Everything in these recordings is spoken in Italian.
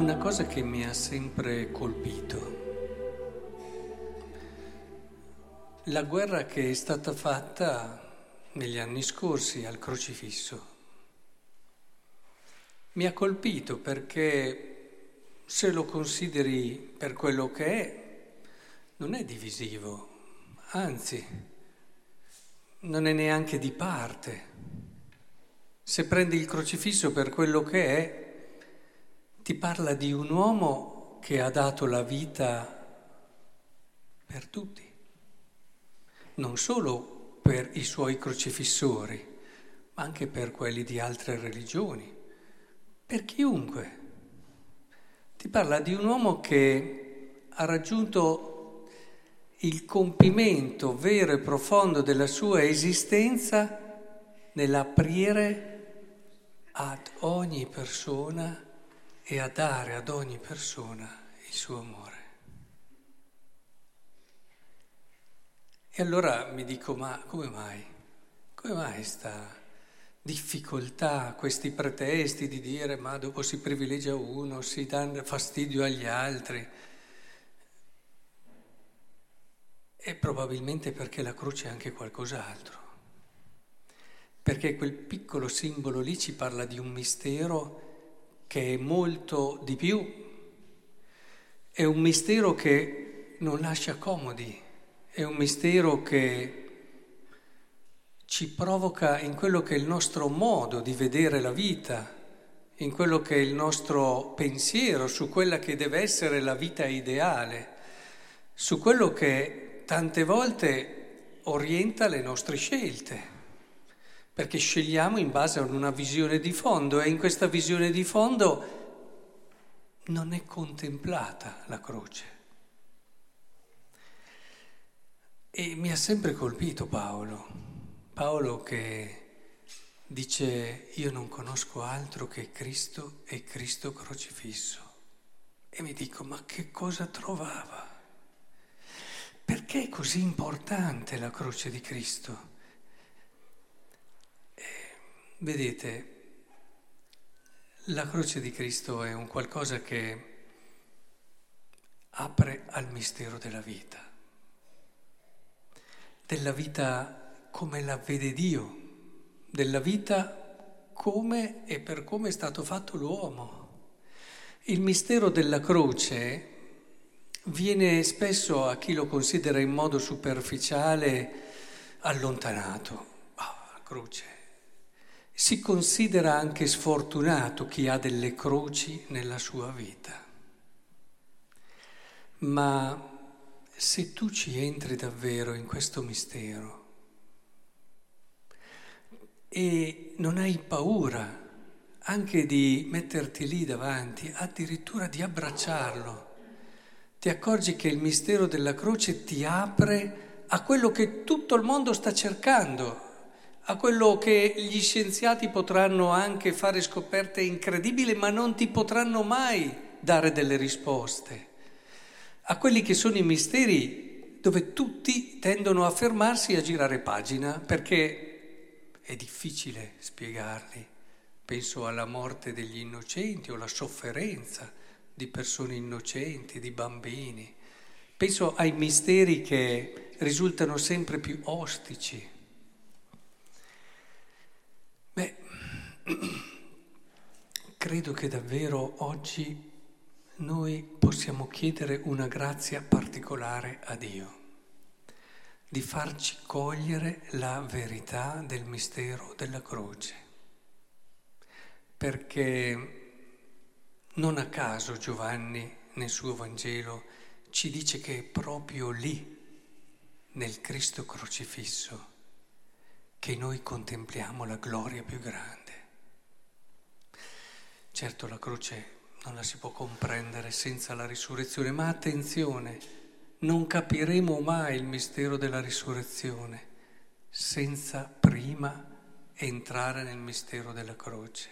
una cosa che mi ha sempre colpito. La guerra che è stata fatta negli anni scorsi al crocifisso mi ha colpito perché se lo consideri per quello che è, non è divisivo, anzi, non è neanche di parte. Se prendi il crocifisso per quello che è, ti parla di un uomo che ha dato la vita per tutti, non solo per i suoi crocifissori, ma anche per quelli di altre religioni, per chiunque. Ti parla di un uomo che ha raggiunto il compimento vero e profondo della sua esistenza nell'aprire ad ogni persona e a dare ad ogni persona il suo amore. E allora mi dico, ma come mai? Come mai sta difficoltà, questi pretesti di dire ma dopo si privilegia uno, si dà fastidio agli altri? E probabilmente perché la croce è anche qualcos'altro. Perché quel piccolo simbolo lì ci parla di un mistero che è molto di più, è un mistero che non lascia comodi, è un mistero che ci provoca in quello che è il nostro modo di vedere la vita, in quello che è il nostro pensiero su quella che deve essere la vita ideale, su quello che tante volte orienta le nostre scelte perché scegliamo in base a una visione di fondo e in questa visione di fondo non è contemplata la croce. E mi ha sempre colpito Paolo, Paolo che dice io non conosco altro che Cristo e Cristo crocifisso. E mi dico ma che cosa trovava? Perché è così importante la croce di Cristo? Vedete, la croce di Cristo è un qualcosa che apre al mistero della vita, della vita come la vede Dio, della vita come e per come è stato fatto l'uomo. Il mistero della croce viene spesso a chi lo considera in modo superficiale allontanato. Oh, la croce si considera anche sfortunato chi ha delle croci nella sua vita. Ma se tu ci entri davvero in questo mistero e non hai paura anche di metterti lì davanti, addirittura di abbracciarlo, ti accorgi che il mistero della croce ti apre a quello che tutto il mondo sta cercando, a quello che gli scienziati potranno anche fare scoperte incredibili, ma non ti potranno mai dare delle risposte, a quelli che sono i misteri dove tutti tendono a fermarsi e a girare pagina, perché è difficile spiegarli. Penso alla morte degli innocenti o alla sofferenza di persone innocenti, di bambini. Penso ai misteri che risultano sempre più ostici Beh, credo che davvero oggi noi possiamo chiedere una grazia particolare a Dio, di farci cogliere la verità del mistero della croce, perché non a caso Giovanni nel suo Vangelo ci dice che è proprio lì, nel Cristo crocifisso, che noi contempliamo la gloria più grande. Certo la croce non la si può comprendere senza la risurrezione, ma attenzione, non capiremo mai il mistero della risurrezione senza prima entrare nel mistero della croce.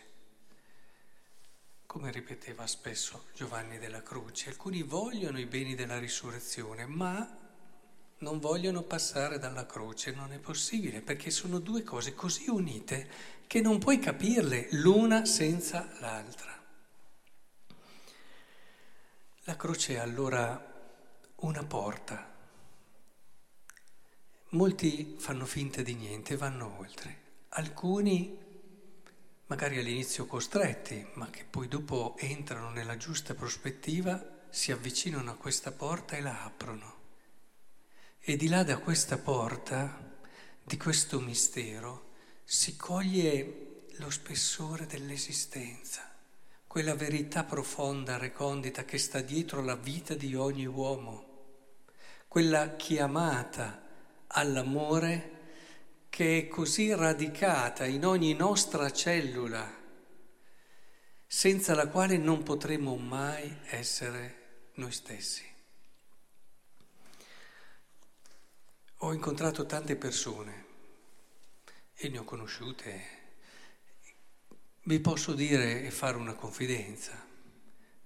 Come ripeteva spesso Giovanni della Croce, alcuni vogliono i beni della risurrezione, ma non vogliono passare dalla croce, non è possibile, perché sono due cose così unite che non puoi capirle l'una senza l'altra. croce è allora una porta. Molti fanno finta di niente, vanno oltre. Alcuni magari all'inizio costretti, ma che poi dopo entrano nella giusta prospettiva, si avvicinano a questa porta e la aprono. E di là da questa porta, di questo mistero, si coglie lo spessore dell'esistenza, quella verità profonda, recondita che sta dietro la vita di ogni uomo, quella chiamata all'amore che è così radicata in ogni nostra cellula, senza la quale non potremo mai essere noi stessi. Ho incontrato tante persone e ne ho conosciute. Vi posso dire e fare una confidenza.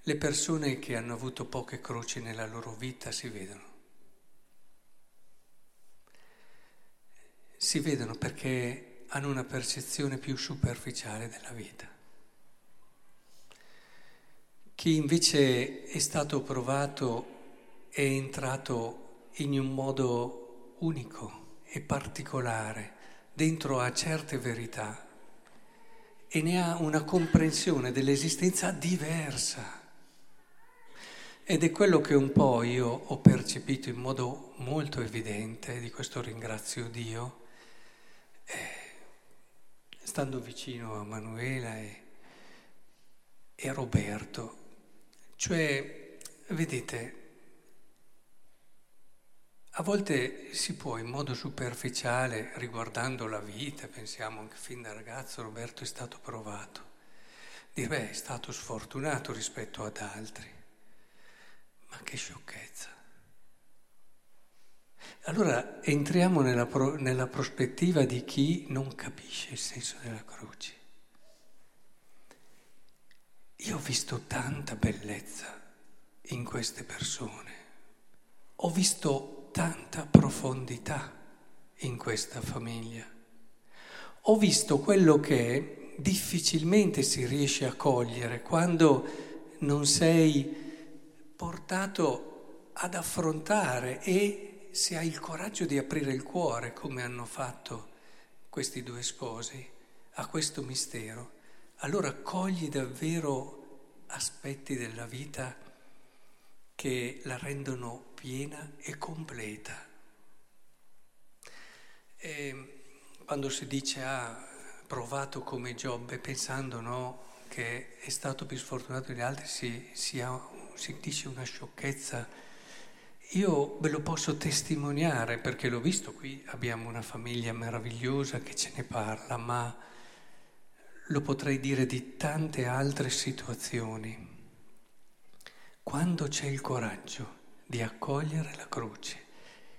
Le persone che hanno avuto poche croci nella loro vita si vedono. si vedono perché hanno una percezione più superficiale della vita. Chi invece è stato provato è entrato in un modo unico e particolare dentro a certe verità e ne ha una comprensione dell'esistenza diversa. Ed è quello che un po' io ho percepito in modo molto evidente, di questo ringrazio Dio, eh, stando vicino a Manuela e, e a Roberto, cioè, vedete, a volte si può in modo superficiale, riguardando la vita, pensiamo che fin da ragazzo Roberto è stato provato, dire beh è stato sfortunato rispetto ad altri, ma che sciocchezza. Allora entriamo nella, pro, nella prospettiva di chi non capisce il senso della croce. Io ho visto tanta bellezza in queste persone, ho visto tanta profondità in questa famiglia, ho visto quello che difficilmente si riesce a cogliere quando non sei portato ad affrontare e se hai il coraggio di aprire il cuore, come hanno fatto questi due sposi, a questo mistero, allora cogli davvero aspetti della vita che la rendono piena e completa. E quando si dice ah, provato come Giobbe, pensando no, che è stato più sfortunato di altri, si, si, ha, si dice una sciocchezza io ve lo posso testimoniare perché l'ho visto qui, abbiamo una famiglia meravigliosa che ce ne parla, ma lo potrei dire di tante altre situazioni. Quando c'è il coraggio di accogliere la croce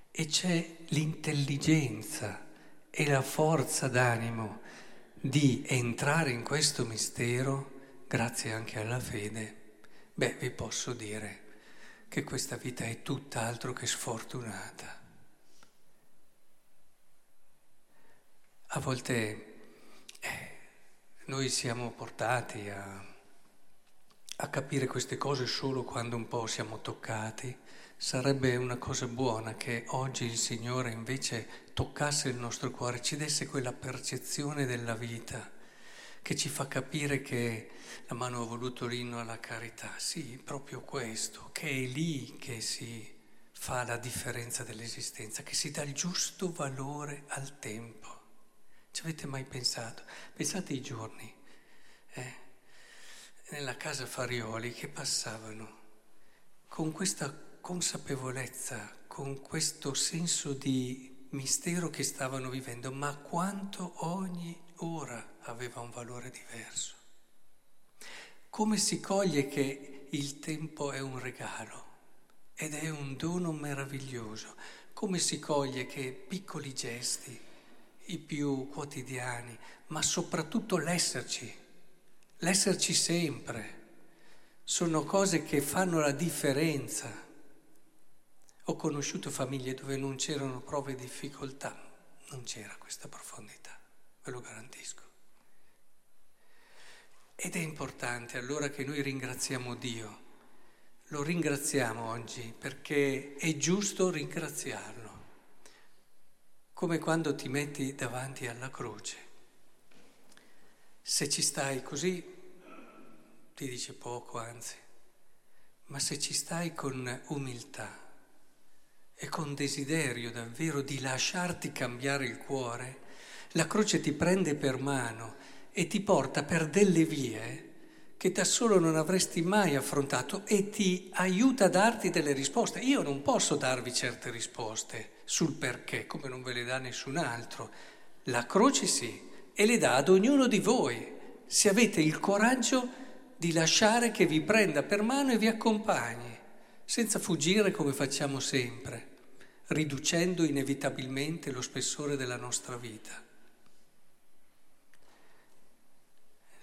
e c'è l'intelligenza e la forza d'animo di entrare in questo mistero, grazie anche alla fede, beh, vi posso dire che questa vita è tutt'altro che sfortunata. A volte eh, noi siamo portati a, a capire queste cose solo quando un po' siamo toccati. Sarebbe una cosa buona che oggi il Signore invece toccasse il nostro cuore, ci desse quella percezione della vita che ci fa capire che la mano ha voluto l'inno alla carità. Sì, proprio questo, che è lì che si fa la differenza dell'esistenza, che si dà il giusto valore al tempo. Ci avete mai pensato? Pensate ai giorni eh, nella casa Farioli che passavano con questa consapevolezza, con questo senso di mistero che stavano vivendo, ma quanto ogni ora aveva un valore diverso. Come si coglie che il tempo è un regalo ed è un dono meraviglioso? Come si coglie che piccoli gesti, i più quotidiani, ma soprattutto l'esserci, l'esserci sempre, sono cose che fanno la differenza. Ho conosciuto famiglie dove non c'erano prove di difficoltà, non c'era questa profondità ve lo garantisco. Ed è importante allora che noi ringraziamo Dio, lo ringraziamo oggi perché è giusto ringraziarlo, come quando ti metti davanti alla croce. Se ci stai così, ti dice poco, anzi, ma se ci stai con umiltà e con desiderio davvero di lasciarti cambiare il cuore, la croce ti prende per mano e ti porta per delle vie che da solo non avresti mai affrontato e ti aiuta a darti delle risposte. Io non posso darvi certe risposte sul perché, come non ve le dà nessun altro. La croce sì, e le dà ad ognuno di voi, se avete il coraggio di lasciare che vi prenda per mano e vi accompagni, senza fuggire come facciamo sempre, riducendo inevitabilmente lo spessore della nostra vita.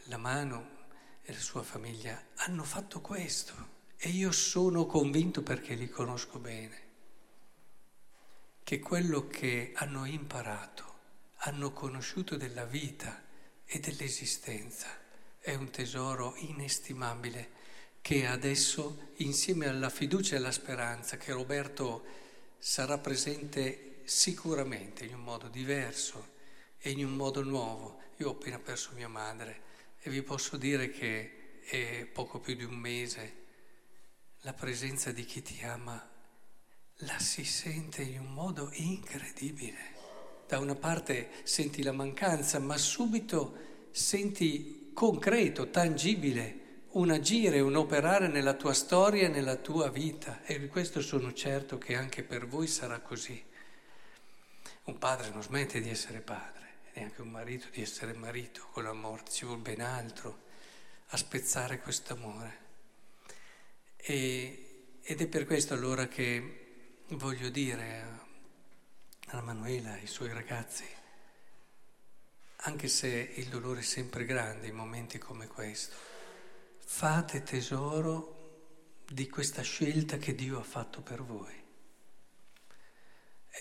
La mano e la sua famiglia hanno fatto questo e io sono convinto perché li conosco bene, che quello che hanno imparato, hanno conosciuto della vita e dell'esistenza è un tesoro inestimabile che adesso, insieme alla fiducia e alla speranza che Roberto sarà presente sicuramente in un modo diverso e in un modo nuovo. Io ho appena perso mia madre e vi posso dire che è poco più di un mese la presenza di chi ti ama la si sente in un modo incredibile. Da una parte senti la mancanza, ma subito senti concreto, tangibile, un agire, un operare nella tua storia e nella tua vita. E questo sono certo che anche per voi sarà così. Un padre non smette di essere padre neanche un marito di essere marito con la morte, ci vuole ben altro a spezzare questo amore. Ed è per questo allora che voglio dire a, a Manuela ai suoi ragazzi, anche se il dolore è sempre grande in momenti come questo, fate tesoro di questa scelta che Dio ha fatto per voi.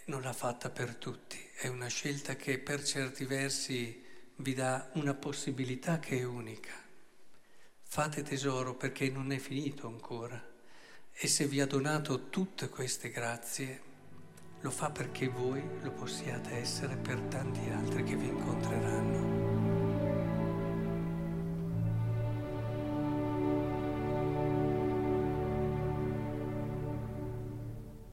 Non l'ha fatta per tutti, è una scelta che per certi versi vi dà una possibilità che è unica. Fate tesoro perché non è finito ancora. E se vi ha donato tutte queste grazie, lo fa perché voi lo possiate essere per tanti altri che vi incontreranno.